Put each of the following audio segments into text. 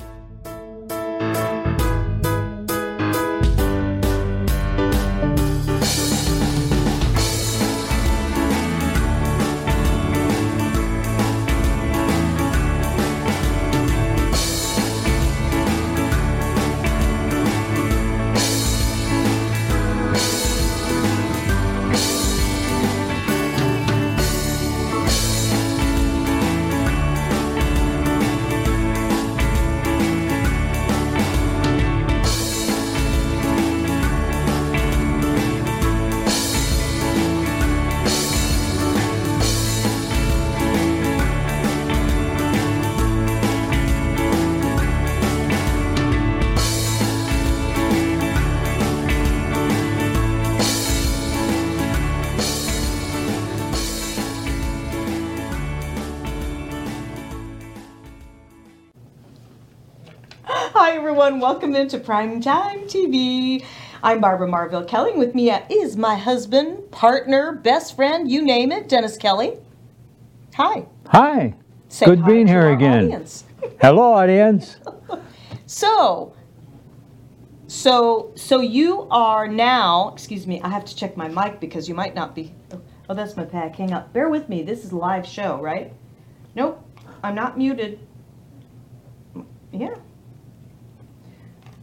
Hi, everyone. Welcome into Primetime TV. I'm Barbara Marville Kelly. With me is my husband, partner, best friend, you name it, Dennis Kelly. Hi. Hi. Say Good hi being here again. audience. Hello, audience. So, so, so you are now. Excuse me. I have to check my mic because you might not be. Oh, oh that's my pack. Hang up. Bear with me. This is a live show, right? Nope. I'm not muted. Yeah.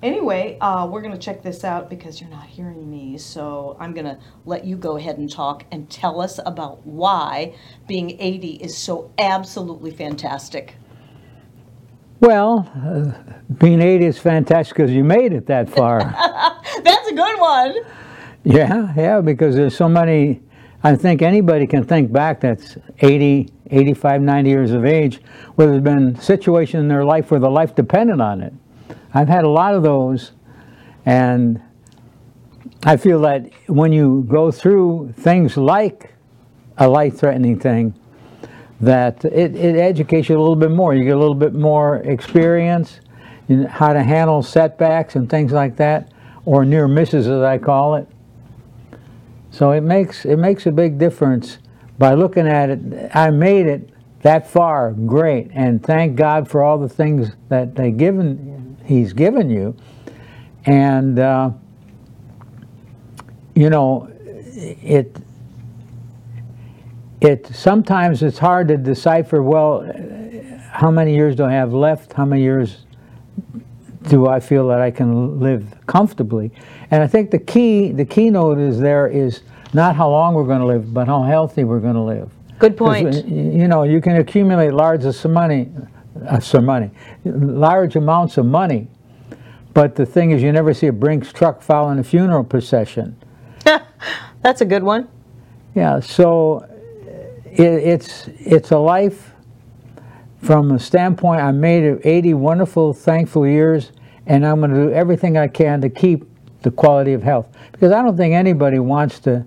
Anyway, uh, we're going to check this out because you're not hearing me. So I'm going to let you go ahead and talk and tell us about why being 80 is so absolutely fantastic. Well, uh, being 80 is fantastic because you made it that far. That's a good one. yeah, yeah, because there's so many. I think anybody can think back that's 80, 85, 90 years of age where there's been situations in their life where the life depended on it. I've had a lot of those, and I feel that when you go through things like a life-threatening thing, that it, it educates you a little bit more. You get a little bit more experience in how to handle setbacks and things like that, or near misses as I call it. So it makes it makes a big difference by looking at it. I made it that far, great, and thank God for all the things that they've given He's given you, and uh, you know it it sometimes it's hard to decipher well how many years do i have left? How many years do i feel that i can live comfortably? And i think the key the keynote is there is not how long we're going to live but how healthy we're going to live. Good point. you know you can accumulate large of money uh, some money large amounts of money but the thing is you never see a brinks truck following a funeral procession That's a good one. yeah, so it, it's it's a life from a standpoint. I made it 80 wonderful, thankful years, and I'm going to do everything I can to keep the quality of health because I don't think anybody wants to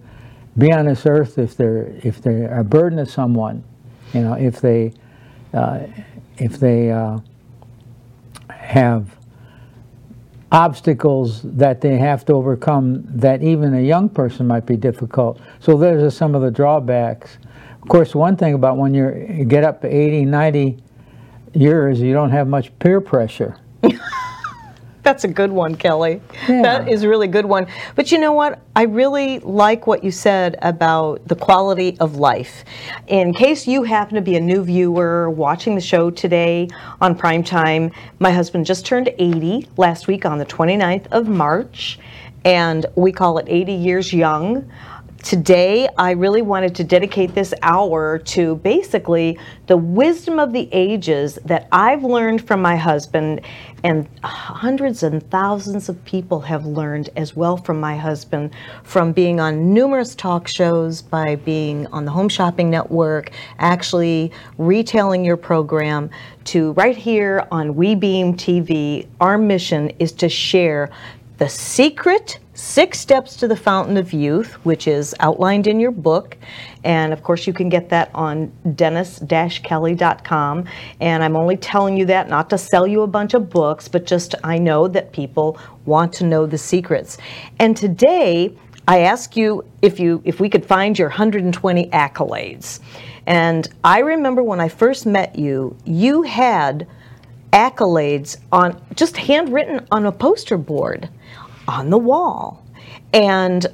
be on this earth if they're if they're a burden to someone, you know, if they uh, if they uh, have obstacles that they have to overcome that even a young person might be difficult. So those are some of the drawbacks. Of course, one thing about when you get up to 80, 90 years, you don't have much peer pressure. That's a good one, Kelly. Yeah. That is a really good one. But you know what? I really like what you said about the quality of life. In case you happen to be a new viewer watching the show today on prime time, my husband just turned 80 last week on the 29th of March, and we call it 80 years young. Today, I really wanted to dedicate this hour to basically the wisdom of the ages that I've learned from my husband, and hundreds and thousands of people have learned as well from my husband from being on numerous talk shows, by being on the Home Shopping Network, actually retailing your program, to right here on WeBeam TV. Our mission is to share the secret six steps to the fountain of youth which is outlined in your book. And of course you can get that on dennis-kelly.com and i'm only telling you that not to sell you a bunch of books but just i know that people want to know the secrets. And today i ask you if you if we could find your 120 accolades. And i remember when i first met you you had accolades on just handwritten on a poster board on the wall. And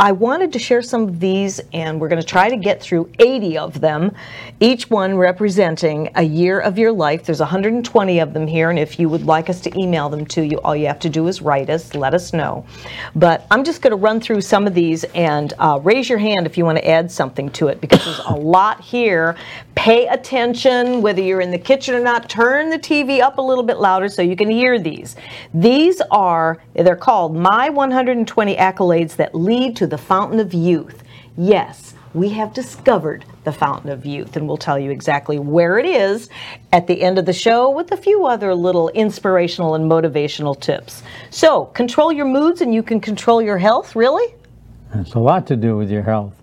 I wanted to share some of these, and we're going to try to get through 80 of them, each one representing a year of your life. There's 120 of them here, and if you would like us to email them to you, all you have to do is write us, let us know. But I'm just going to run through some of these and uh, raise your hand if you want to add something to it because there's a lot here. Pay attention, whether you're in the kitchen or not, turn the TV up a little bit louder so you can hear these. These are, they're called My 120 Accolades That Lead to the Fountain of Youth. Yes, we have discovered the Fountain of Youth, and we'll tell you exactly where it is at the end of the show with a few other little inspirational and motivational tips. So, control your moods and you can control your health, really? It's a lot to do with your health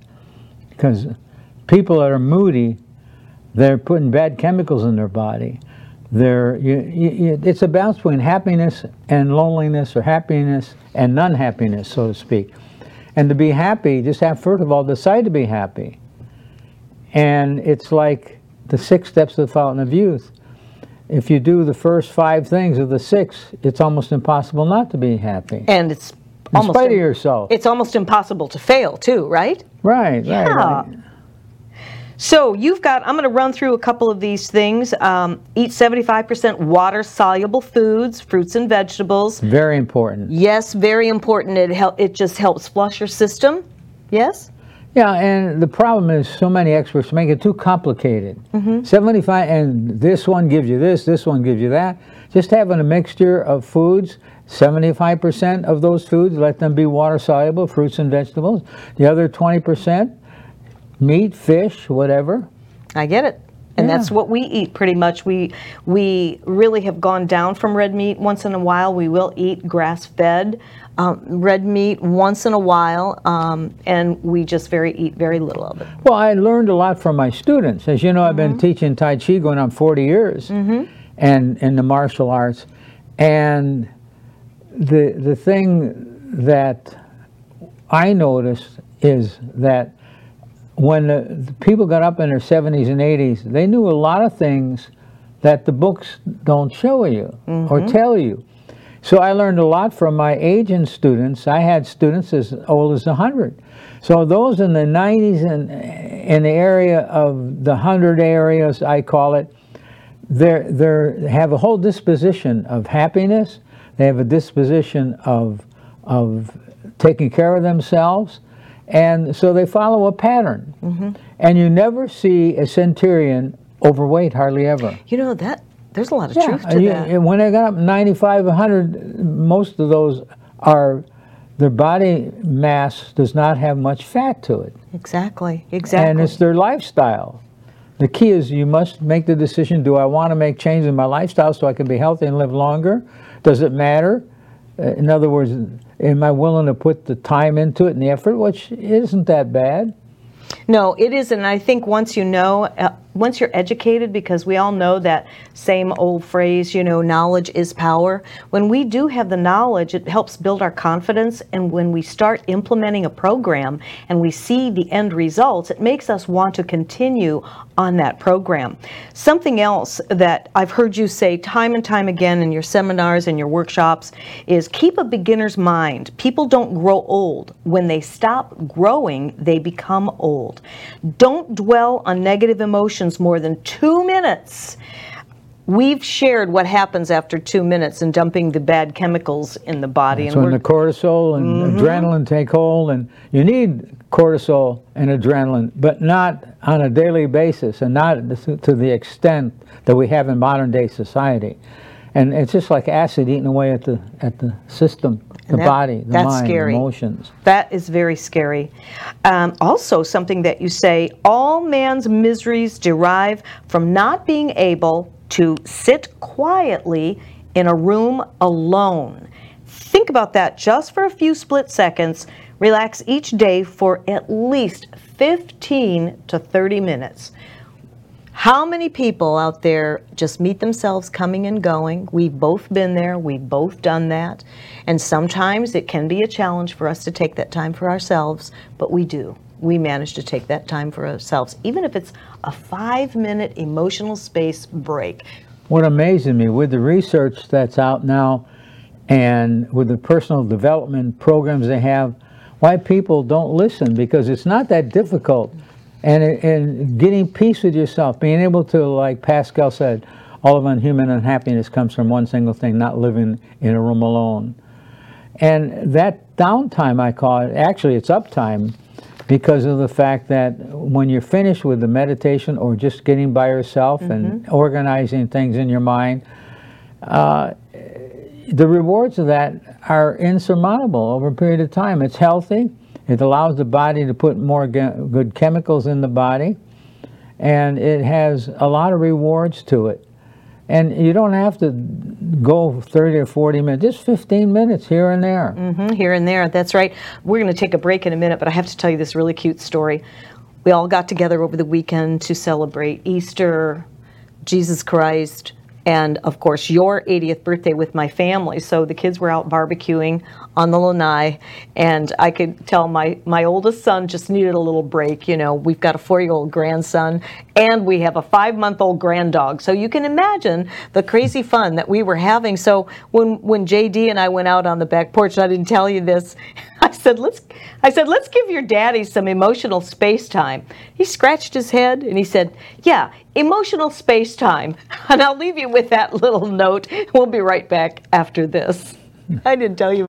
because people that are moody, they're putting bad chemicals in their body. They're, you, you, it's a balance between happiness and loneliness or happiness and unhappiness, so to speak. And to be happy, just have, first of all, decide to be happy. And it's like the six steps of the fountain of youth. If you do the first five things of the six, it's almost impossible not to be happy. And it's In almost spite of yourself. it's almost impossible to fail too, right? right, right, Yeah. right. So you've got, I'm going to run through a couple of these things. Um, eat 75% water soluble foods, fruits and vegetables. Very important. Yes, very important. It, hel- it just helps flush your system. Yes? Yeah, and the problem is so many experts make it too complicated. 75, and this one gives you this, this one gives you that. Just having a mixture of foods, 75% of those foods, let them be water soluble, fruits and vegetables. The other 20%, meat, fish, whatever. I get it. And Yeah. that's what we eat pretty much. We we really have gone down from red meat. Once in a while, we will eat grass-fed um, red meat once in a while, um, and we just very eat very little of it. Well, I learned a lot from my students. As you know, I've been teaching Tai Chi going on 40 years and in the martial arts. And the, the thing that I noticed is that when the, the people got up in their 70s and 80s, they knew a lot of things that the books don't show you or mm-hmm. tell you. So I learned a lot from my agent students. I had students as old as 100. So those in the 90s and in the area of the 100 areas, I call it, they're, they're, they have a whole disposition of happiness. They have a disposition of, of taking care of themselves. And so they follow a pattern. Mm-hmm. And you never see a centurion overweight, hardly ever. You know that there's a lot of truth to you- that. and when they got up 95, 100, most of those are, their body mass does not have much fat to it. Exactly. Exactly. And it's their lifestyle. The key is you must make the decision do I want to make change in my lifestyle so I can be healthy and live longer? Does it matter? Uh, In other words, am I willing to put the time into it and the effort, which isn't that bad? No, it isn't. I think once you know, uh, once you're educated, because we all know that same old phrase, you know, knowledge is power. When we do have the knowledge, it helps build our confidence. And when we start implementing a program and we see the end results, it makes us want to continue on that program. Something else that I've heard you say time and time again in your seminars and your workshops is keep a beginner's mind. People don't grow old. When they stop growing, they become old. Don't dwell on negative emotions more than two minutes. We've shared what happens after two minutes and dumping the bad chemicals in the body. So when the cortisol and mm-hmm. adrenaline take hold, and you need cortisol and adrenaline, but not on a daily basis and not to the extent that we have in modern day society. And it's just like acid eating away at the at the system, the that- body, the that's mind, scary. the emotions. That is very scary. Um, also, something that you say all man's miseries derive from not being able to sit quietly in a room alone. Think about that just for a few split seconds. Relax each day for at least 15 to 30 minutes. How many people out there just meet themselves coming and going? We've both been there, we've both done that. And sometimes it can be a challenge for us to take that time for ourselves, but we do. We manage to take that time for ourselves, even if it's a five minute emotional space break. what amazes me with the research that's out now and with the personal development programs they have, why people don't listen because it's not that difficult. And, and getting peace with yourself, being able to, like Pascal said, all of human unhappiness comes from one single thing, not living in a room alone. And that downtime, I call it, actually it's uptime because of the fact that when you're finished with the meditation or just getting by yourself mm-hmm. and organizing things in your mind, uh, the rewards of that are insurmountable over a period of time. It's healthy. It allows the body to put more good chemicals in the body, and it has a lot of rewards to it. And you don't have to go 30 or 40 minutes, just 15 minutes here and there. Mm-hmm, here and there, that's right. We're going to take a break in a minute, but I have to tell you this really cute story. We all got together over the weekend to celebrate Easter, Jesus Christ, and of course your 80th birthday with my family. So the kids were out barbecuing on the lanai, and I could tell my my oldest son just needed a little break. You know, we've got a four-year-old grandson, and we have a five-month-old granddog. So you can imagine the crazy fun that we were having. So when when JD and I went out on the back porch, I didn't tell you this. I said, let's I said, let's give your daddy some emotional space time. He scratched his head and he said, Yeah, emotional space time. And I'll leave you with that little note. We'll be right back after this. I didn't tell you.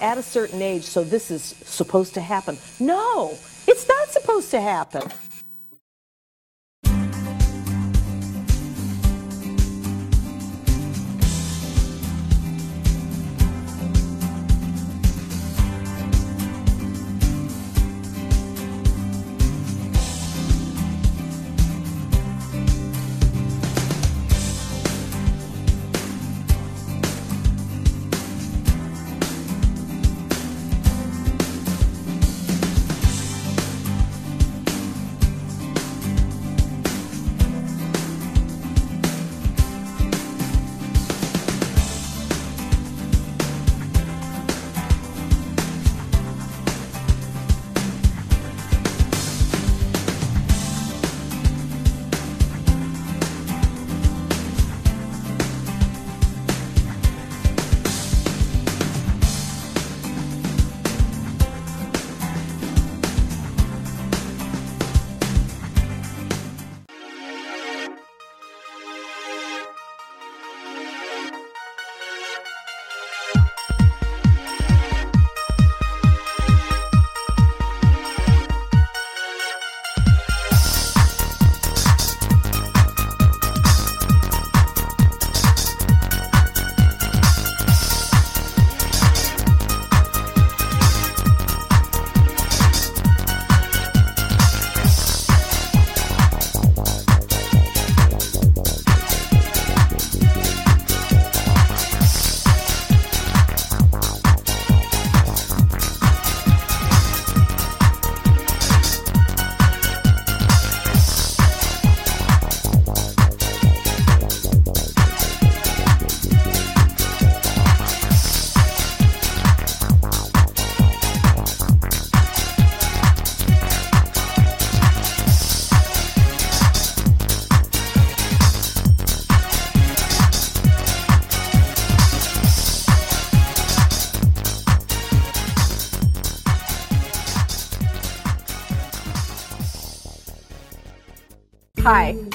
At a certain age, so this is supposed to happen. No, it's not supposed to happen.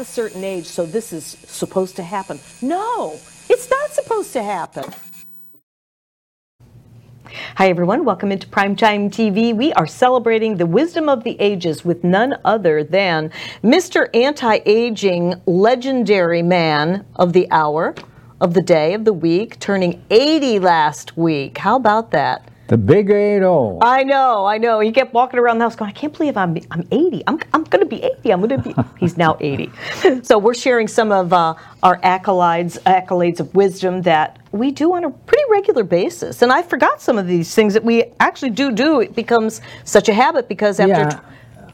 A certain age, so this is supposed to happen. No, it's not supposed to happen. Hi, everyone. Welcome into Primetime TV. We are celebrating the wisdom of the ages with none other than Mr. Anti Aging Legendary Man of the Hour, of the day, of the week, turning 80 last week. How about that? The big 8 I know, I know. He kept walking around the house going, I can't believe I'm, I'm 80. I'm, I'm going to be 80. I'm going to be. He's now 80. so we're sharing some of uh, our accolades, accolades of wisdom that we do on a pretty regular basis. And I forgot some of these things that we actually do do. It becomes such a habit because after Yeah,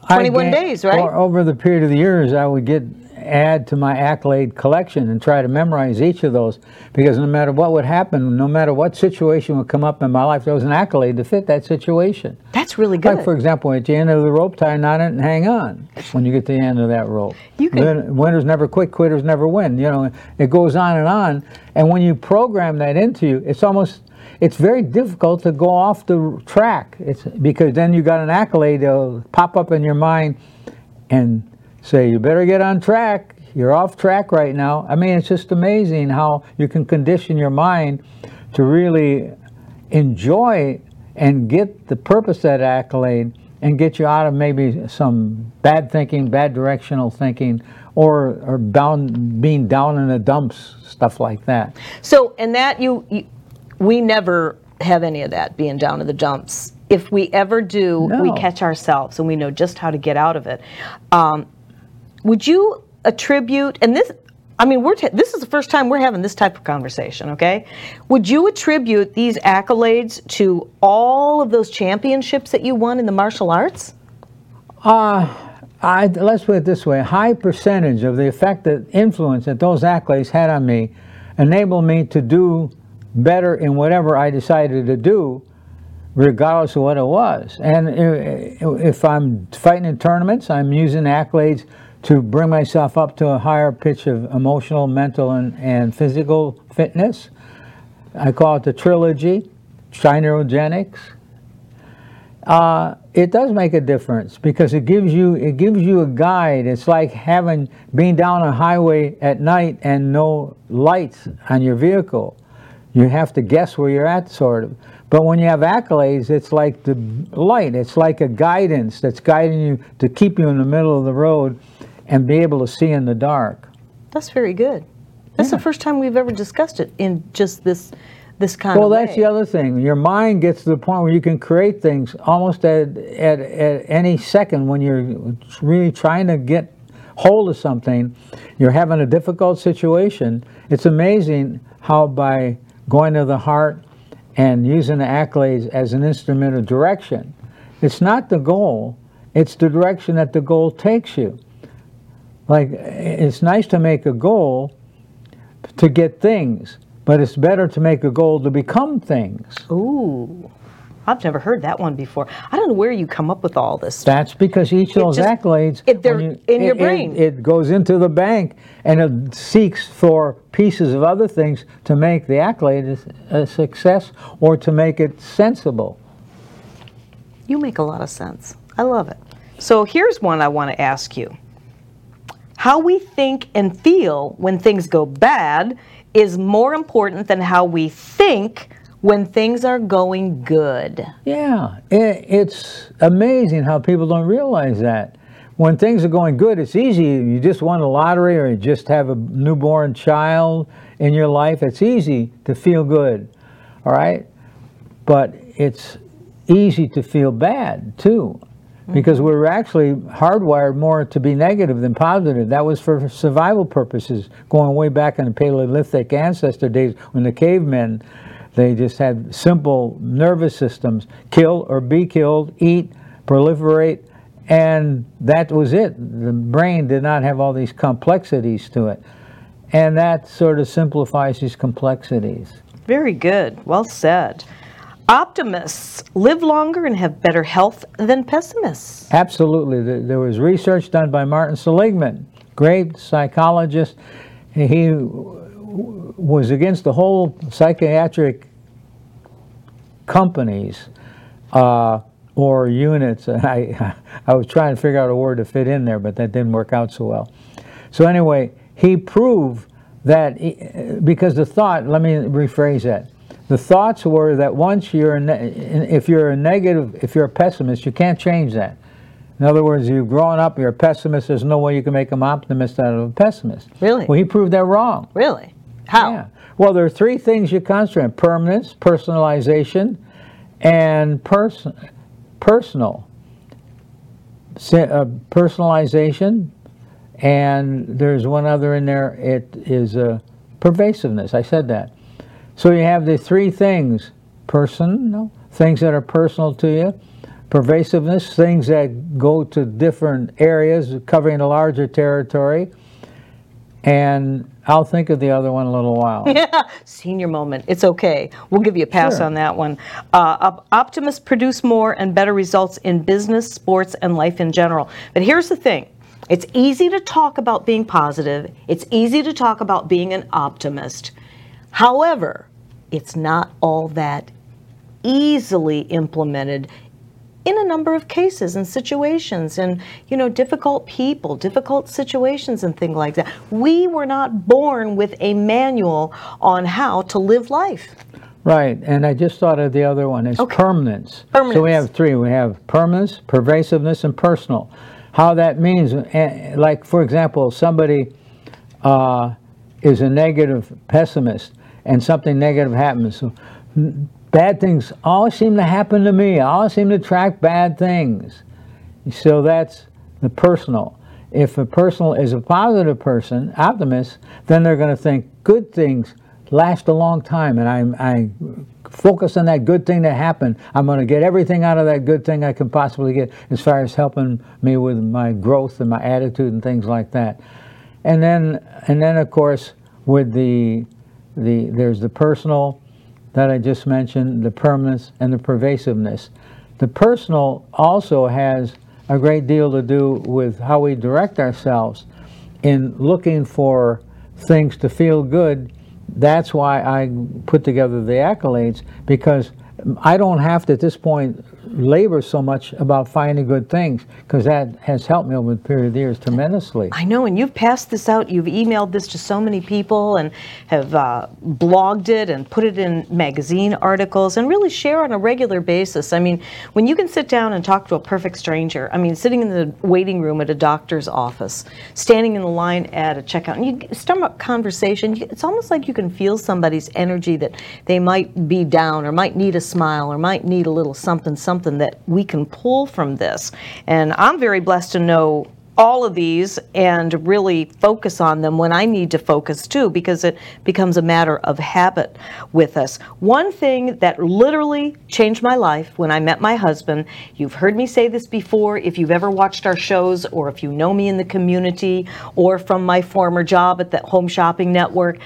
tw- 21 days, right? over the period of the years, I would get add to my accolade collection and try to memorize each of those because no matter what would happen, no matter what situation would come up in my life, there was an accolade to fit that situation. That's really good. Like for example, at the end of the rope, tie a knot it and hang on when you get to the end of that rope. You can- Win- Winners never quit, quitters never win. You know, it goes on and on. And when you program that into you, it's almost it's very difficult to go off the track. It's because then you got an accolade that'll pop up in your mind and say, "You better get on track. You're off track right now." I mean, it's just amazing how you can condition your mind to really enjoy and get the purpose of that accolade and get you out of maybe some bad thinking, bad directional thinking, or or down being down in the dumps, stuff like that. So, and that you, you, we never have any of that being down in the dumps. If we ever do, we catch ourselves and we know just how to get out of it. Um, would you attribute, and this, I mean, we're ta- this is the first time we're having this type of conversation, okay? Would you attribute these accolades to all of those championships that you won in the martial arts? Uh, I, let's put it this way: a high percentage of the effect that influence that those accolades had on me enabled me to do better in whatever I decided to do, regardless of what it was. And uh, if I'm fighting in tournaments, I'm using accolades to bring myself up to a higher pitch of emotional, mental, and, and physical fitness. I call it the trilogy, Gynerogenics. Uh, it does make a difference because it gives you it gives you a guide. It's like having being down a highway at night and no lights on your vehicle. You have to guess where you're at, sort of. But when you have accolades, it's like the light. It's like a guidance that's guiding you to keep you in the middle of the road and be able to see in the dark. That's very good. That's the first time we've ever discussed it in just this this kind Well, of that's the other thing. Your mind gets to the point where you can create things almost at, at, at any second when you're really trying to get hold of something. You're having a difficult situation. It's amazing how by going to the heart and using the accolades as an instrument of direction, it's not the goal, it's the direction that the goal takes you. Like, it's nice to make a goal to get things, but it's better to make a goal to become things. Ooh, I've never heard that one before. I don't know where you come up with all this. That's because each of those just- accolades, it- they're when in your it- it- brain. It, goes into the bank and it seeks for pieces of other things to make the accolade a success or to make it sensible. You make a lot of sense. I love it. So here's one I want to ask you. How we think and feel when things go bad is more important than how we think when things are going good. Yeah, it, it's amazing how people don't realize that. When things are going good, it's easy. You just won the lottery or you just have a newborn child in your life. It's easy to feel good, all right? But it's easy to feel bad too, because we're actually hardwired more to be negative than positive. That was for survival purposes, going way back in the Paleolithic ancestor days when the cavemen, they just had simple nervous systems kill or be killed, eat, proliferate, and that was it. The brain did not have all these complexities to it. And that sort of simplifies these complexities. Very good. Well said. Optimists live longer and have better health than pessimists. Absolutely. There was research done by Martin Seligman, great psychologist. He was against the whole psychiatric companies uh, or units. I, I was trying to figure out a word to fit in there, but that didn't work out so well. So anyway, he proved that he, because the thought. Let me rephrase that. The thoughts were that once you're ne- if you're a negative, if you're a pessimist, you can't change that. In other words, you've grown up, you're a pessimist. There's no way you can make an optimist out of a pessimist. Really? Well, he proved that wrong. Really? How? Yeah. Well, there are three things you concentrate on: permanence, personalization, and person personal. Se- uh, personalization, and there's one other in there. It is uh, pervasiveness. I said that. So you have the three things: personal, things that are personal to you; pervasiveness, things that go to different areas, covering a larger territory. And I'll think of the other one in a little while. Yeah, Senior moment. It's okay. We'll give you a pass Sure. on that one. Uh, optimists produce more and better results in business, sports, and life in general. But here's the thing it's easy to talk about being positive, it's easy to talk about being an optimist. However, it's not all that easily implemented in a number of cases and situations and you know difficult people difficult situations and things like that we were not born with a manual on how to live life Right, and I just thought of the other one. It's Okay. permanence. So we have three. We have permanence, pervasiveness, and personal. How that means, eh, like for example, somebody uh, is a negative pessimist, and something negative happens. So, bad things always seem to happen to me. I always seem to attract bad things. So that's the personal. If a personal is a positive person, optimist, then they're going to think good things last a long time, and I, I focus on that good thing that happened. I'm going to get everything out of that good thing I can possibly get as far as helping me with my growth and my attitude and things like that. And then, and then of course, with the the there's the personal that I just mentioned, the permanence and the pervasiveness. The personal also has a great deal to do with how we direct ourselves in looking for things to feel good. That's why I put together the accolades because I don't have to at this point labor so much about finding good things because that has helped me over the period of years tremendously. I know, and you've passed this out. You've emailed this to so many people and have uh, blogged it and put it in magazine articles and really share on a regular basis. I mean, when you can sit down and talk to a perfect stranger, I mean, sitting in the waiting room at a doctor's office, standing in the line at a checkout, and you start up conversation, it's almost like you can feel somebody's energy that they might be down or might need a smile or might need a little something, something that we can pull from this. And I'm very blessed to know all of these and really focus on them when I need to focus too, because it becomes a matter of habit with us. One thing that literally changed my life when I met my husband, you've heard me say this before, if you've ever watched our shows or if you know me in the community or from my former job at the Home Shopping Network.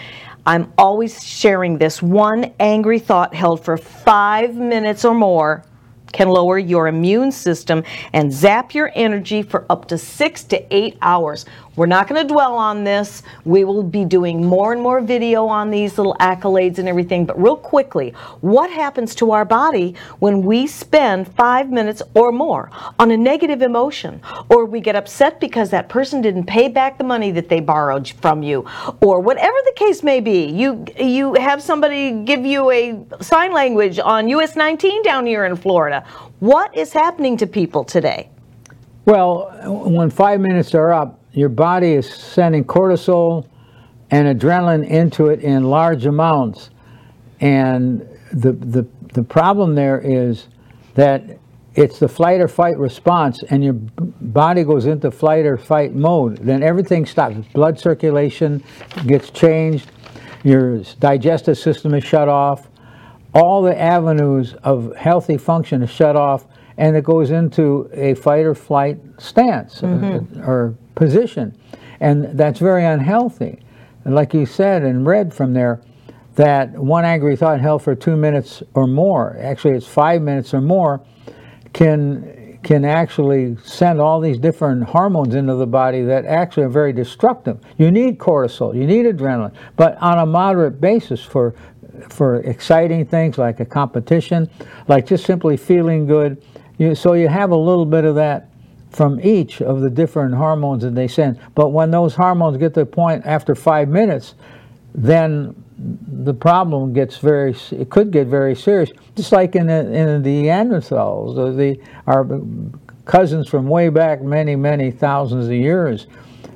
I'm always sharing this one angry thought held for five minutes or more can lower your immune system and zap your energy for up to six to eight hours. We're not going to dwell on this. We will be doing more and more video on these little accolades and everything. But real quickly, what happens to our body when we spend five minutes or more on a negative emotion? Or we get upset because that person didn't pay back the money that they borrowed from you, or whatever the case may be. You you have somebody give you a sign language on US 19 down here in Florida. What is happening to people today? Well, when five minutes are up, your body is sending cortisol and adrenaline into it in large amounts. And the, the, the problem there is that it's the flight or fight response, and your body goes into flight or fight mode. Then everything stops. Blood circulation gets changed, your digestive system is shut off, all the avenues of healthy function is shut off and it goes into a fight or flight stance uh, or position and that's very unhealthy and like you said and read from there that one angry thought held for two minutes or more actually it's five minutes or more can can actually send all these different hormones into the body that actually are very destructive. You need cortisol, you need adrenaline, but on a moderate basis for for exciting things like a competition, like just simply feeling good. You, so you have a little bit of that from each of the different hormones that they send. But when those hormones get to the point after five minutes, then the problem gets very, it could get very serious. Just like in the, in the Neanderthals, uh, the, our cousins from way back many, many thousands of years,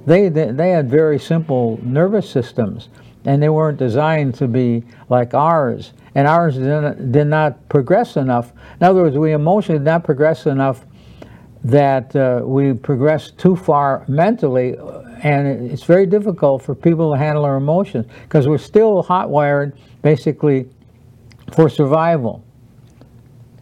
they, they, they had very simple nervous systems and they weren't designed to be like ours. And ours did not, did not progress enough. In other words, we emotionally did not progress enough that uh, we progress too far mentally, and it's very difficult for people to handle our emotions because we're still hot wired basically for survival.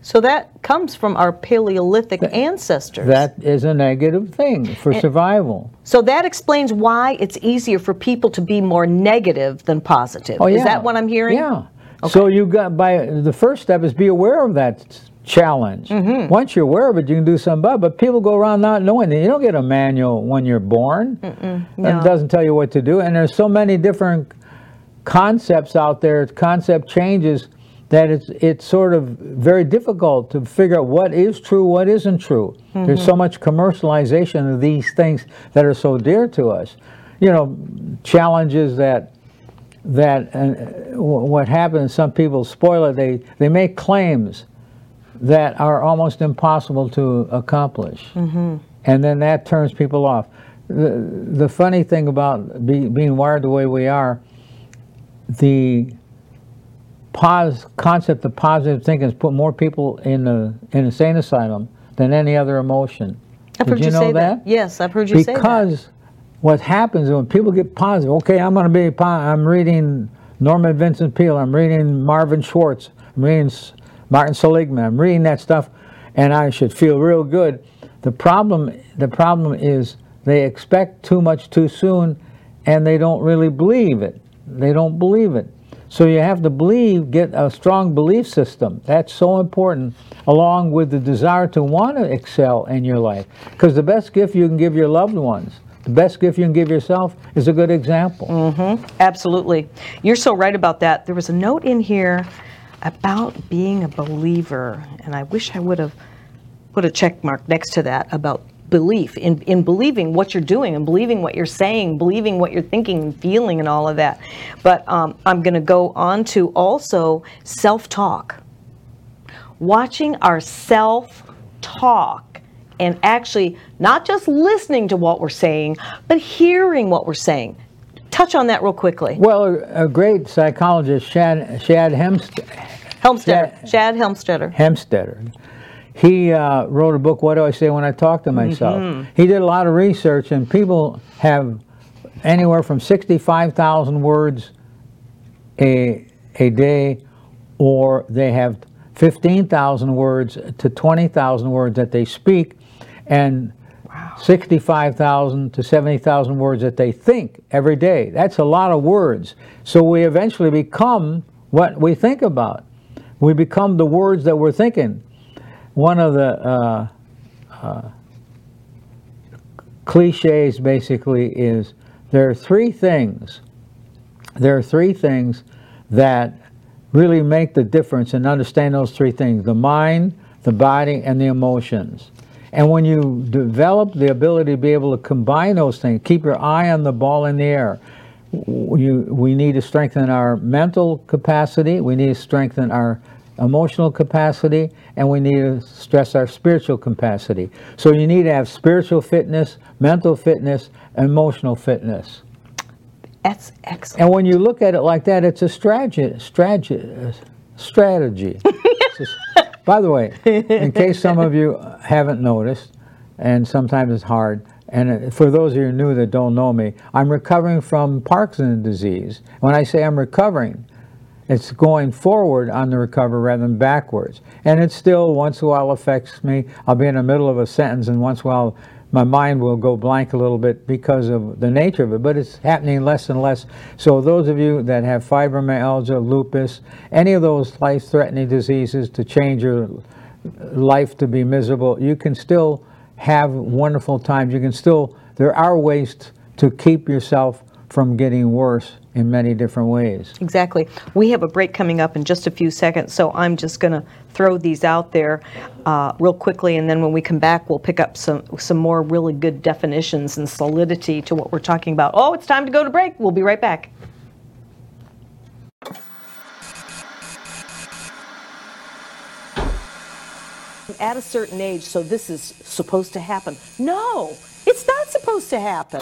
So that comes from our Paleolithic ancestors. That is a negative thing for survival. so that explains why it's easier for people to be more negative than positive. Oh, Is that what I'm hearing? Yeah. So you got by the first step is be aware of that challenge. Mm-hmm. Once you're aware of it, you can do something about it. But people go around not knowing it. You don't get a manual when you're born. no. It doesn't tell you what to do. And there's so many different concepts out there, concept changes, that it's it's sort of very difficult to figure out what is true, what isn't true. There's so much commercialization of these things that are so dear to us. You know, challenges that that uh, what happens, some people spoil it, they, they make claims that are almost impossible to accomplish. Mm-hmm. And then that turns people off. The, the funny thing about be, being wired the way we are, the pos, concept of positive thinking has put more people in the in an insane asylum than any other emotion. I've Did heard you, know say that? Yes, I've heard you say that. Because what happens when people get positive, okay, I'm going to be, I'm reading Norman Vincent Peale, I'm reading Marvin Schwartz, I'm reading Martin Seligman, I'm reading that stuff, and I should feel real good. The problem, the problem is they expect too much too soon, and they don't really believe it. They don't believe it. So you have to believe, get a strong belief system. That's so important, along with the desire to want to excel in your life. Because the best gift you can give your loved ones, the best gift you can give yourself, is a good example. Mm-hmm. Absolutely. You're so right about that. There was a note in here about being a believer, and I wish I would have put a check mark next to that about belief in, in believing what you're doing and believing what you're saying, believing what you're thinking and feeling and all of that. But um, I'm going to go on to also self talk. Watching our self talk and actually not just listening to what we're saying, but hearing what we're saying. Touch on that real quickly. Well, a, great psychologist, Shad, Shad Hemst, Helmstetter, Yeah. Shad Helmstetter. Hemstetter. He uh, wrote a book, What Do I Say When I Talk to Myself? He did a lot of research, and people have anywhere from 65,000 words a, a day, or they have 15,000 words to 20,000 words that they speak, and 65,000 to 70,000 words that they think every day. That's a lot of words. So we eventually become what we think about. We become the words that we're thinking. One of the uh, uh, cliches basically is there are three things. There are three things that really make the difference and understand those three things the mind, the body, and the emotions. And when you develop the ability to be able to combine those things, keep your eye on the ball in the air. You, we need to strengthen our mental capacity, we need to strengthen our emotional capacity, and we need to stress our spiritual capacity. So you need to have spiritual fitness, mental fitness, emotional fitness. That's excellent. And when you look at it like that, it's a strategy. strategy, strategy. Just- by the way, in case some of you haven't noticed, and sometimes it's hard, and uh, for those of you new that don't know me, I'm recovering from Parkinson's disease. When I say I'm recovering, it's going forward on the recovery rather than backwards. And it still, once in a while, affects me. I'll be in the middle of a sentence, and once in a while, my mind will go blank a little bit because of the nature of it, but it's happening less and less. So, those of you that have fibromyalgia, lupus, any of those life threatening diseases to change your life to be miserable, you can still have wonderful times. You can still, there are ways to keep yourself from getting worse in many different ways. Exactly. We have a break coming up in just a few seconds, so I'm just going to throw these out there uh, real quickly, and then when we come back, we'll pick up some some more really good definitions and solidity to what we're talking about. Oh, it's time to go to break. We'll be right back. At a certain age, so this is supposed to happen. No, it's not supposed to happen.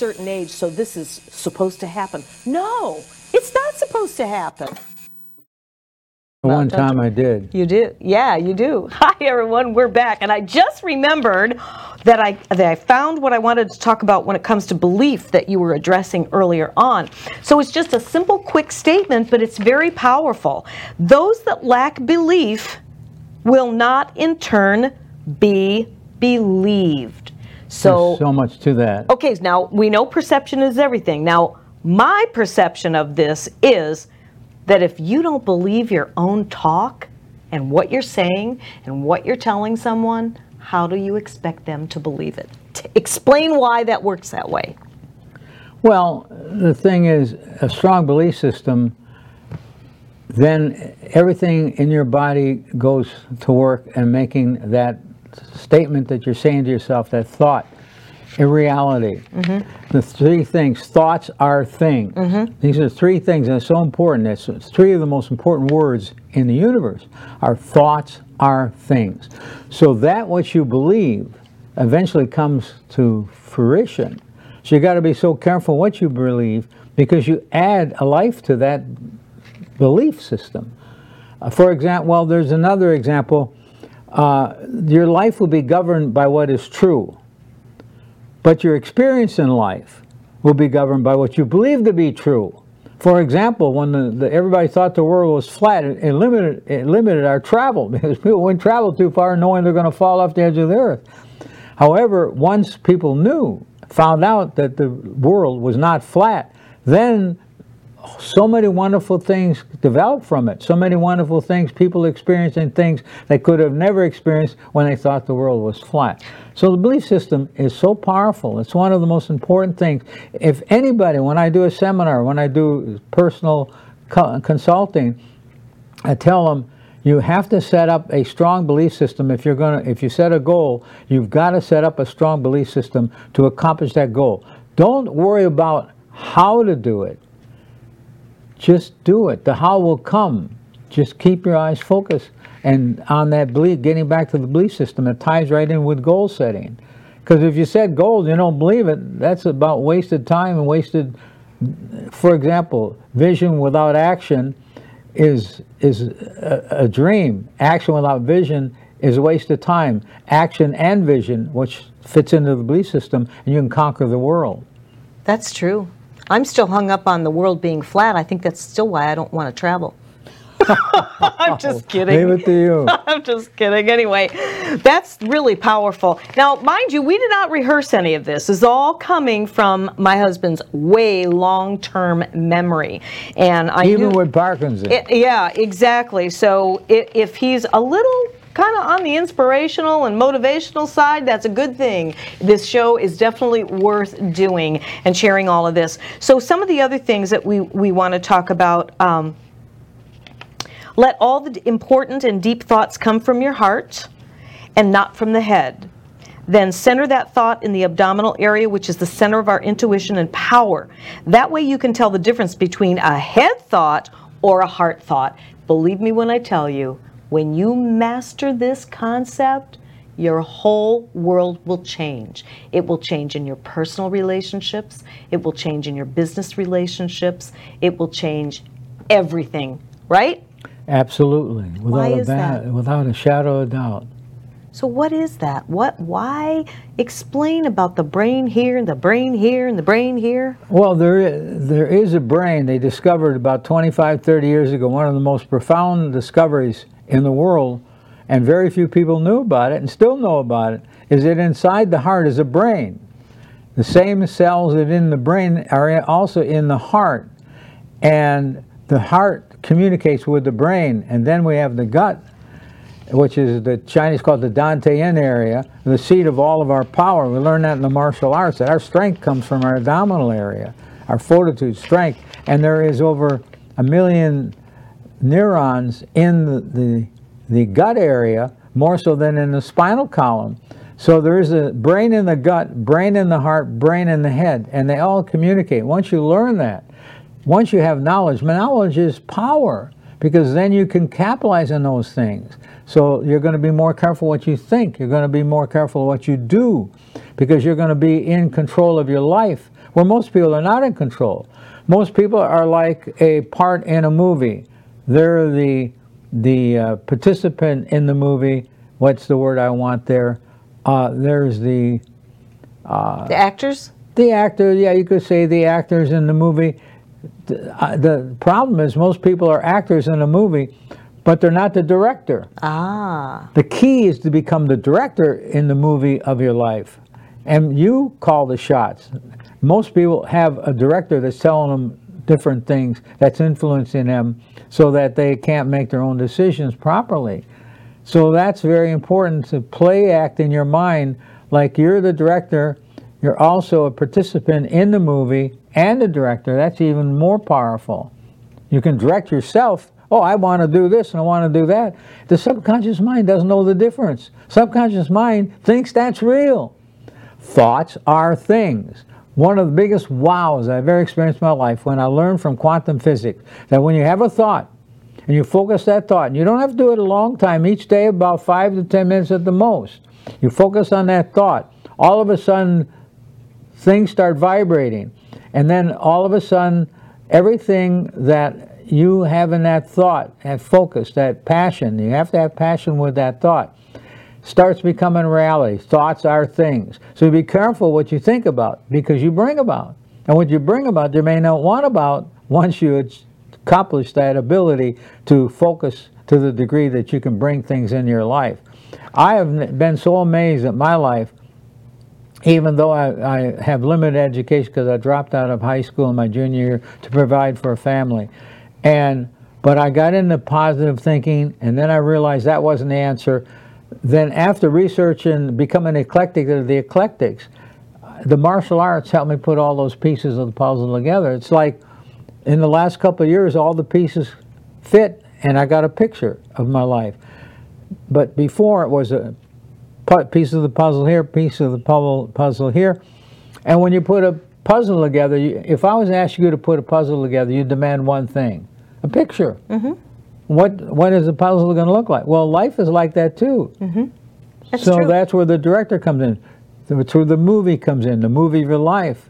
Certain age, so this is supposed to happen. No, it's not supposed to happen. One time I did. You do, yeah, you do. Hi, everyone, we're back, and I just remembered that I that I found what I wanted to talk about when it comes to belief that you were addressing earlier on. So it's just a simple, quick statement, but it's very powerful. Those that lack belief will not, in turn, be believed. So There's so much to that. Okay, now we know perception is everything. Now, my perception of this is that if you don't believe your own talk and what you're saying and what you're telling someone, how do you expect them to believe it? T- explain why that works that way. Well, the thing is, a strong belief system, then everything in your body goes to work and making that statement that you're saying to yourself, that thought, in reality. The three things, thoughts are things. These are three things, it's so important. It's three of the most important words in the universe. Our thoughts are things. So that what you believe eventually comes to fruition. So you got to be so careful what you believe because you add a life to that belief system. Uh, for example, well, there's another example. Uh, your life will be governed by what is true, but your experience in life will be governed by what you believe to be true. For example, when the, the, everybody thought the world was flat, it, it, limited, it limited our travel because people wouldn't travel too far knowing they're going to fall off the edge of the earth. However, once people knew, found out that the world was not flat, then so many wonderful things developed from it. So many wonderful things, people experiencing things they could have never experienced when they thought the world was flat. So the belief system is so powerful. It's one of the most important things. If anybody, when I do a seminar, when I do personal co consulting, I tell them you have to set up a strong belief system if you're going to if you set a goal you've got to set up a strong belief system to accomplish that goal don't worry about how to do it just do it. The how will come. Just keep your eyes focused and on that belief, getting back to the belief system, it ties right in with goal setting. Because if you set goals, you don't believe it, that's about wasted time and wasted, for example, vision without action is, is a, a dream. Action without vision is a waste of time. Action and vision, which fits into the belief system, and you can conquer the world. That's true. I'm still hung up on the world being flat. I think that's still why I don't want to travel. I'm just kidding. Leave it to you. I'm just kidding. Anyway, that's really powerful. Now, mind you, we did not rehearse any of this. It's all coming from my husband's way long-term memory, and I even knew, with Parkinson's. It, yeah, exactly. So if, if he's a little kind of on the inspirational and motivational side, that's a good thing. This show is definitely worth doing and sharing all of this. So some of the other things that we, we want to talk about, um, let all the important and deep thoughts come from your heart and not from the head. Then center that thought in the abdominal area, which is the center of our intuition and power. That way you can tell the difference between a head thought or a heart thought. Believe me when I tell you, when you master this concept, your whole world will change. It will change in your personal relationships, it will change in your business relationships, it will change everything, right? Absolutely. Without Why a is that? Without a shadow of doubt. So what is that? What why explain about the brain here and the brain here and the brain here? Well, there is, there is a brain they discovered about 25 30 years ago, one of the most profound discoveries in the world, and very few people knew about it and still know about it, is that inside the heart is a brain. The same cells that in the brain are also in the heart. And the heart communicates with the brain. And then we have the gut, which is the Chinese call it the Dantian area, the seat of all of our power. We learn that in the martial arts, that our strength comes from our abdominal area, our fortitude, strength. And there is over a million neurons in the, the, the gut area more so than in the spinal column. So there is a brain in the gut, brain in the heart, brain in the head, and they all communicate. Once you learn that, once you have knowledge, knowledge is power because then you can capitalize on those things. So you're going to be more careful what you think. You're going to be more careful what you do because you're going to be in control of your life where most people are not in control. Most people are like a part in a movie. They're the the uh, participant in the movie. What's the word I want there? Uh, there's the uh, the actors. The actor, yeah, you could say the actors in the movie. The, uh, the problem is most people are actors in a movie, but they're not the director. Ah. The key is to become the director in the movie of your life, and you call the shots. Most people have a director that's telling them different things that's influencing them so that they can't make their own decisions properly. So that's very important to play act in your mind like you're the director, you're also a participant in the movie and the director. That's even more powerful. You can direct yourself. Oh, I want to do this and I want to do that. The subconscious mind doesn't know the difference. Subconscious mind thinks that's real. Thoughts are things one of the biggest wows I've ever experienced in my life when I learned from quantum physics that when you have a thought, and you focus that thought. And you don't have to do it a long time, each day about five to 10 minutes at the most. You focus on that thought. All of a sudden, things start vibrating. And then all of a sudden, everything that you have in that thought, that focus, that passion, you have to have passion with that thought, starts becoming reality. Thoughts are things. So be careful what you think about because you bring about. And what you bring about, you may not want about once you accomplish that ability to focus to the degree that you can bring things in your life. I have been so amazed at my life even though I, I have limited education because I dropped out of high school in my junior year to provide for a family. And but I got into positive thinking and then I realized that wasn't the answer. Then after researching becoming eclectic of the eclectics, the martial arts helped me put all those pieces of the puzzle together. It's like in the last couple of years all the pieces fit and I got a picture of my life. But before it was a piece of the puzzle here, piece of the puzzle here. And when you put a puzzle together, if I was asking you to put a puzzle together, you demand one thing, a picture. Mm-hmm. What what is the puzzle going to look like? Well, life is like that too. Mm-hmm. That's so true. that's where the director comes in. That's where the movie comes in. The movie of your life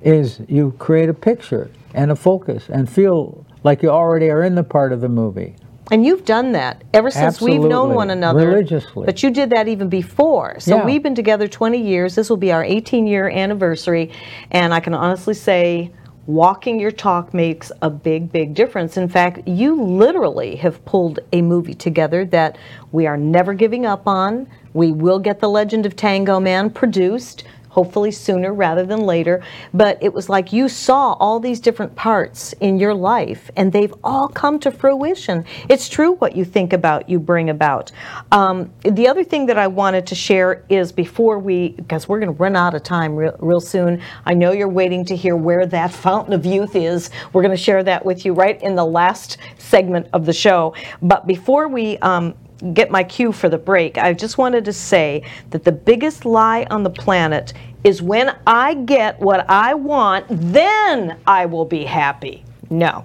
is you create a picture and a focus and feel like you already are in the part of the movie. And you've done that ever since Absolutely. we've known one another. Religiously. But you did that even before. So yeah. we've been together 20 years. This will be our 18 year anniversary. And I can honestly say, walking your talk makes a big, big difference. In fact, you literally have pulled a movie together that we are never giving up on. We will get The Legend of Tango Man produced hopefully sooner rather than later. But it was like you saw all these different parts in your life and they've all come to fruition. It's true what you think about, you bring about. Um, the other thing that I wanted to share is before we, because we're going to run out of time real, real soon, I know you're waiting to hear where that fountain of youth is. We're going to share that with you right in the last segment of the show. But before we um, get my cue for the break, I just wanted to say that the biggest lie on the planet is when I get what I want, then I will be happy. No.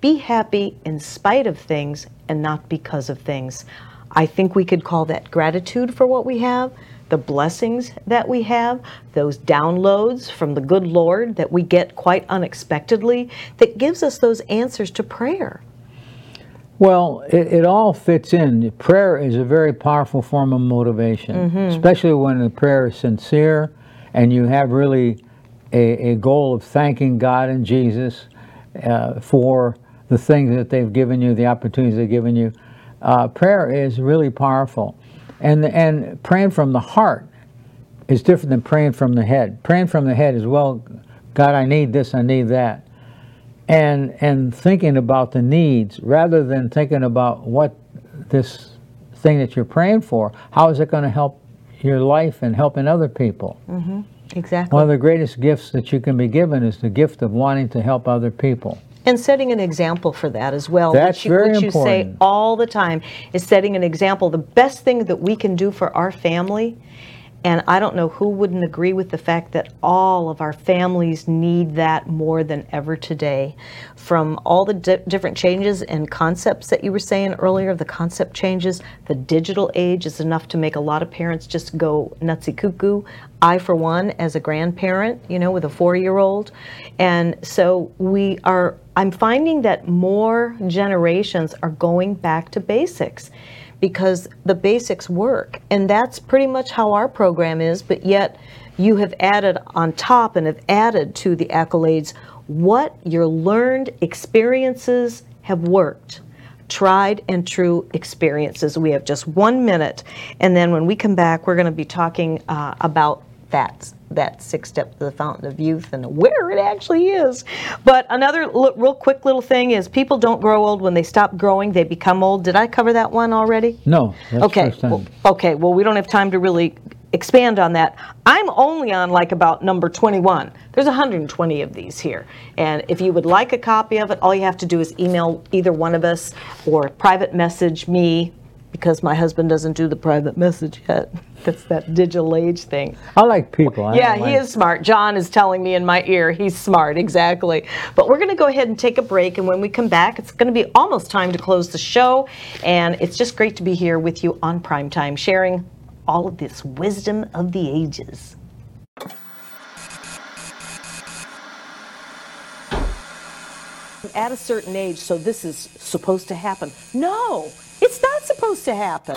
Be happy in spite of things and not because of things. I think we could call that gratitude for what we have, the blessings that we have, those downloads from the good Lord that we get quite unexpectedly that gives us those answers to prayer. Well, it, it, all fits in. Prayer is a very powerful form of motivation, mm-hmm. especially when the prayer is sincere and you have really a, a goal of thanking God and Jesus uh, for the things that they've given you, the opportunities they've given you. Uh, prayer is really powerful. And, and praying from the heart is different than praying from the head. Praying from the head is, well, God, I need this, I need that and and thinking about the needs rather than thinking about what this thing that you're praying for how is it going to help your life and helping other people mm-hmm. exactly one of the greatest gifts that you can be given is the gift of wanting to help other people and setting an example for that as well that's which you, very which you important. say all the time is setting an example the best thing that we can do for our family and I don't know who wouldn't agree with the fact that all of our families need that more than ever today. From all the di- different changes and concepts that you were saying earlier, the concept changes, the digital age is enough to make a lot of parents just go nutsy cuckoo. I, for one, as a grandparent, you know, with a four year old. And so we are, I'm finding that more generations are going back to basics because the basics work. And that's pretty much how our program is, but yet you have added on top and have added to the accolades what your learned experiences have worked. Tried and true experiences. We have just one minute, and then when we come back, we're going to be talking uh, about that that six step to the fountain of youth and where it actually is. But another l- real quick little thing is people don't grow old when they stop growing; they become old. Did I cover that one already? No. okay. Well, okay. Well, we don't have time to really expand on that. I'm only on like about number 21. There's 120 of these here. And if you would like a copy of it, all you have to do is email either one of us or private message me because my husband doesn't do the private message yet. That's that digital age thing. I like people. I Yeah, don't he like- is smart. John is telling me in my ear he's smart, exactly. But we're going to go ahead and take a break. And when we come back, it's going to be almost time to close the show. And it's just great to be here with you on Prime Time, sharing all of this wisdom of the ages. At a certain age, so this is supposed to happen. No, it's not supposed to happen.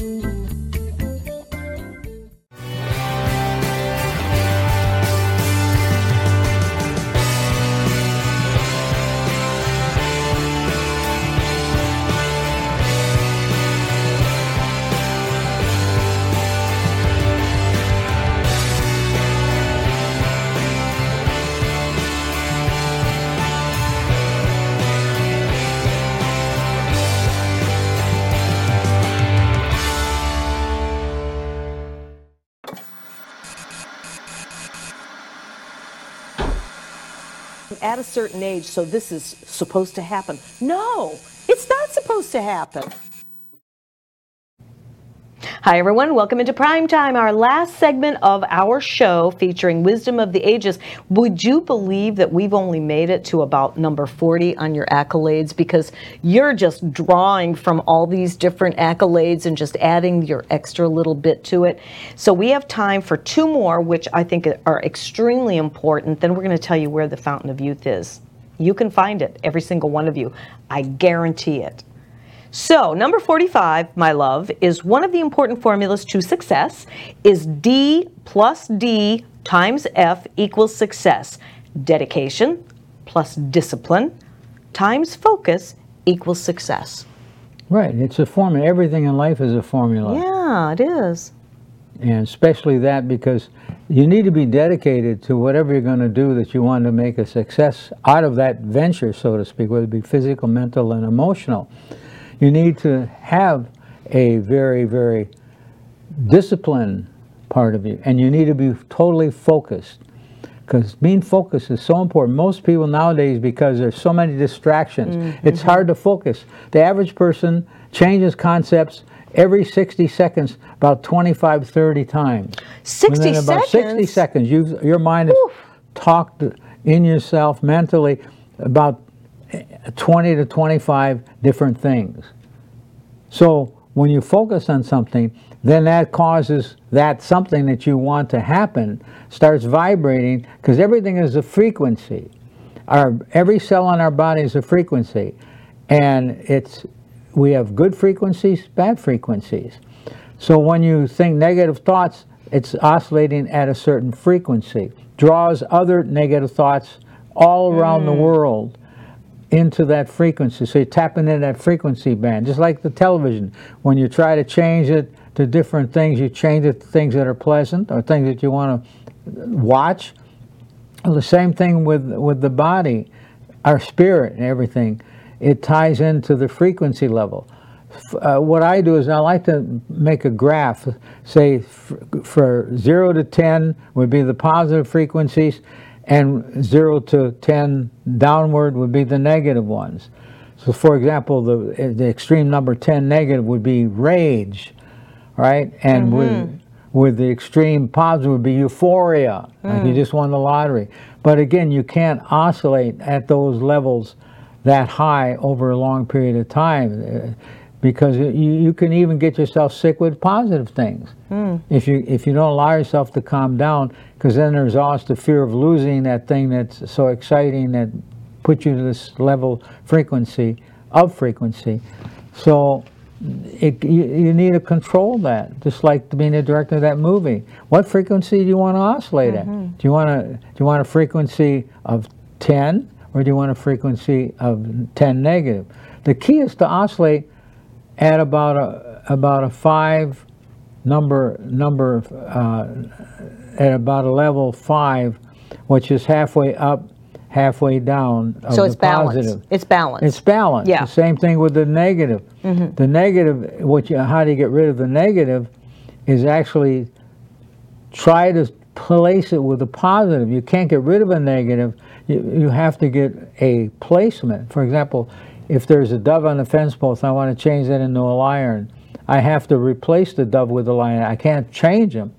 A certain age, so this is supposed to happen. No, it's not supposed to happen. Hi, everyone. Welcome into Prime Time, our last segment of our show featuring Wisdom of the Ages. Would you believe that we've only made it to about number 40 on your accolades because you're just drawing from all these different accolades and just adding your extra little bit to it? So we have time for two more, which I think are extremely important. Then we're going to tell you where the Fountain of Youth is. You can find it, every single one of you. I guarantee it. So, number 45, my love, is one of the important formulas to success is D plus D times F equals success. Dedication plus discipline times focus equals success. Right. It's a formula. Everything in life is a formula. Yeah, it is. And especially that because you need to be dedicated to whatever you're going to do that you want to make a success out of that venture, so to speak, whether it be physical, mental, and emotional. You need to have a very, very disciplined part of you, and you need to be totally focused. Because being focused is so important. Most people nowadays, because there's so many distractions, Mm-hmm. it's hard to focus. The average person changes concepts every 60 seconds about 25, 30 times. 60 Within about 60 seconds? seconds, you, your mind has talked in yourself mentally about 20 to 25 different things. So when you focus on something, then that causes that something that you want to happen starts vibrating because everything is a frequency. Our every cell in our body is a frequency, and it's we have good frequencies, bad frequencies. So when you think negative thoughts, it's oscillating at a certain frequency, draws other negative thoughts all around the mm. world into that frequency. So you're tapping into that frequency band, just like the television. When you try to change it to different things, you change it to things that are pleasant or things that you want to watch. The same thing with with the body, our spirit and everything. It ties into the frequency level. Uh, what I do is I like to make a graph. Say f- for zero to ten would be the positive frequencies, and zero to ten downward would be the negative ones. So, for example, the the extreme number ten negative would be rage, right? And mm-hmm. with with the extreme positive would be euphoria, like you mm. just won the lottery. But again, you can't oscillate at those levels that high over a long period of time, because you, you can even get yourself sick with positive things hmm. if you if you don't allow yourself to calm down. Because then there's always the fear of losing that thing that's so exciting that puts you to this level frequency of frequency. So it, you, you need to control that, just like being a director of that movie. What frequency do you want to oscillate at? Mm-hmm. Do you want to do you want a frequency of 10 or do you want a frequency of 10 negative? The key is to oscillate at about a about a five number number uh, at about a level five, which is halfway up, halfway down. Of So it's balanced. It's balanced. It's balanced. Yeah. The same thing with the negative. The negative, what you, how do you get rid of the negative, is actually try to place it with a positive. You can't get rid of a negative. You, you have to get a placement. For example, if there's a dove on the fence post, I want to change that into a lion. I have to replace the dove with a lion. I can't change him.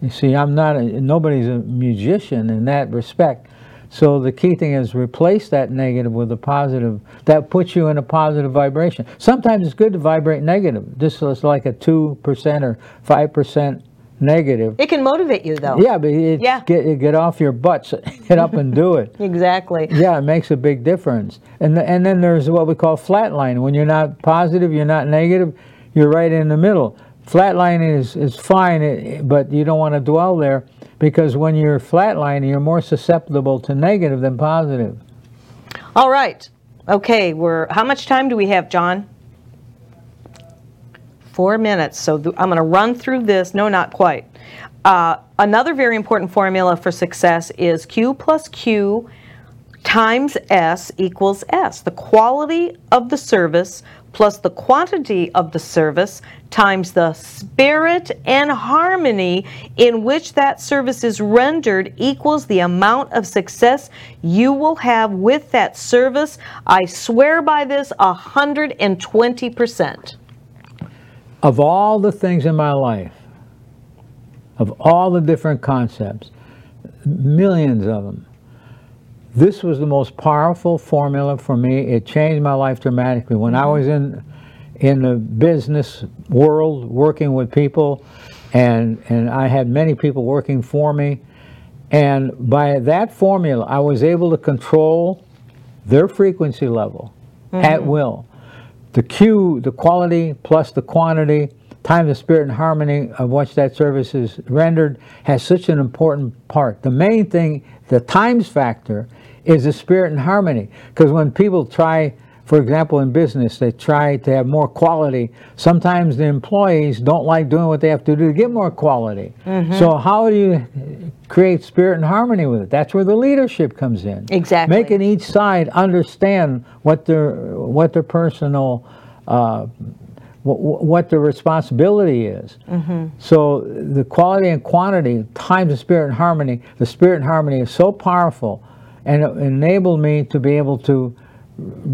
You see, I'm not, a, nobody's a musician in that respect. So the key thing is replace that negative with a positive. That puts you in a positive vibration. Sometimes it's good to vibrate negative. This is like a 2% or 5% negative. it can motivate you, though. Yeah, but it, Yeah. Get, get off your butts, get up and do it. Exactly. Yeah, it makes a big difference. And, the, and then there's what we call flatline. When you're not positive, you're not negative, you're right in the middle. Flatline is, is fine, but you don't want to dwell there because when you're flatlining, you're more susceptible to negative than positive. All right. Okay, we're how much time do we have, John? Four minutes. So th- I'm going to run through this. No, not quite. Uh, another very important formula for success is Q plus Q times S equals S. The quality of the service plus the quantity of the service times the spirit and harmony in which that service is rendered equals the amount of success you will have with that service. I swear by this 120%. Of all the things in my life, of all the different concepts, millions of them, this was the most powerful formula for me. It changed my life dramatically. When I was in in the business world working with people and and I had many people working for me and by that formula I was able to control their frequency level at mm-hmm. will. The Q, the quality plus the quantity time the spirit and harmony of which that service is rendered has such an important part. The main thing, the times factor, is the spirit and harmony. Because when people try, for example, in business, they try to have more quality. Sometimes the employees don't like doing what they have to do to get more quality. Mm-hmm. So how do you create spirit and harmony with it? That's where the leadership comes in. Exactly. Making each side understand what their what their personal uh, what, what the responsibility is. So the quality and quantity times the spirit and harmony. The spirit and harmony is so powerful, and it enabled me to be able to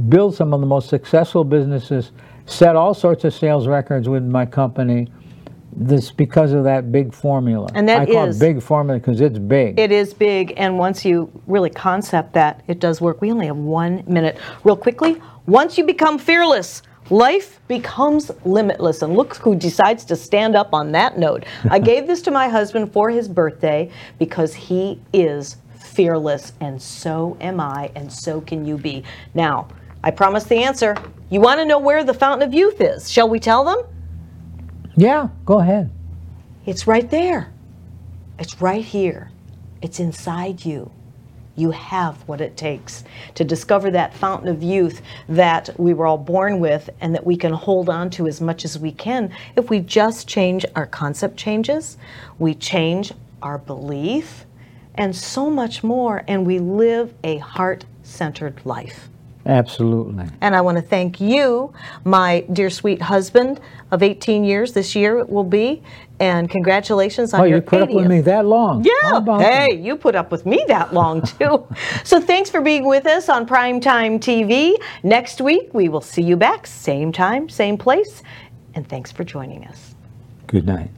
build some of the most successful businesses, set all sorts of sales records with my company. This because of that big formula. And that I call is- it big formula because it's big. It is big, and once you really concept that, it does work. We only have one minute. Real quickly, once you become fearless, life becomes limitless. And look who decides to stand up on that note. I gave this to my husband for his birthday because he is fearless, and so am I, and so can you be. Now, I promise the answer. You want to know where the fountain of youth is? Shall we tell them? Yeah, go ahead. It's right there. It's right here. It's inside you. You have what it takes to discover that fountain of youth that we were all born with and that we can hold on to as much as we can if we just change our concept changes, we change our belief, and so much more, and we live a heart centered life. Absolutely. And I want to thank you, my dear sweet husband of 18 years this year it will be. And congratulations on Oh, your you put up with me that long? Yeah. Hey, you put up with me that long too. so thanks for being with us on Primetime TV. Next week we will see you back, same time, same place. And thanks for joining us. Good night.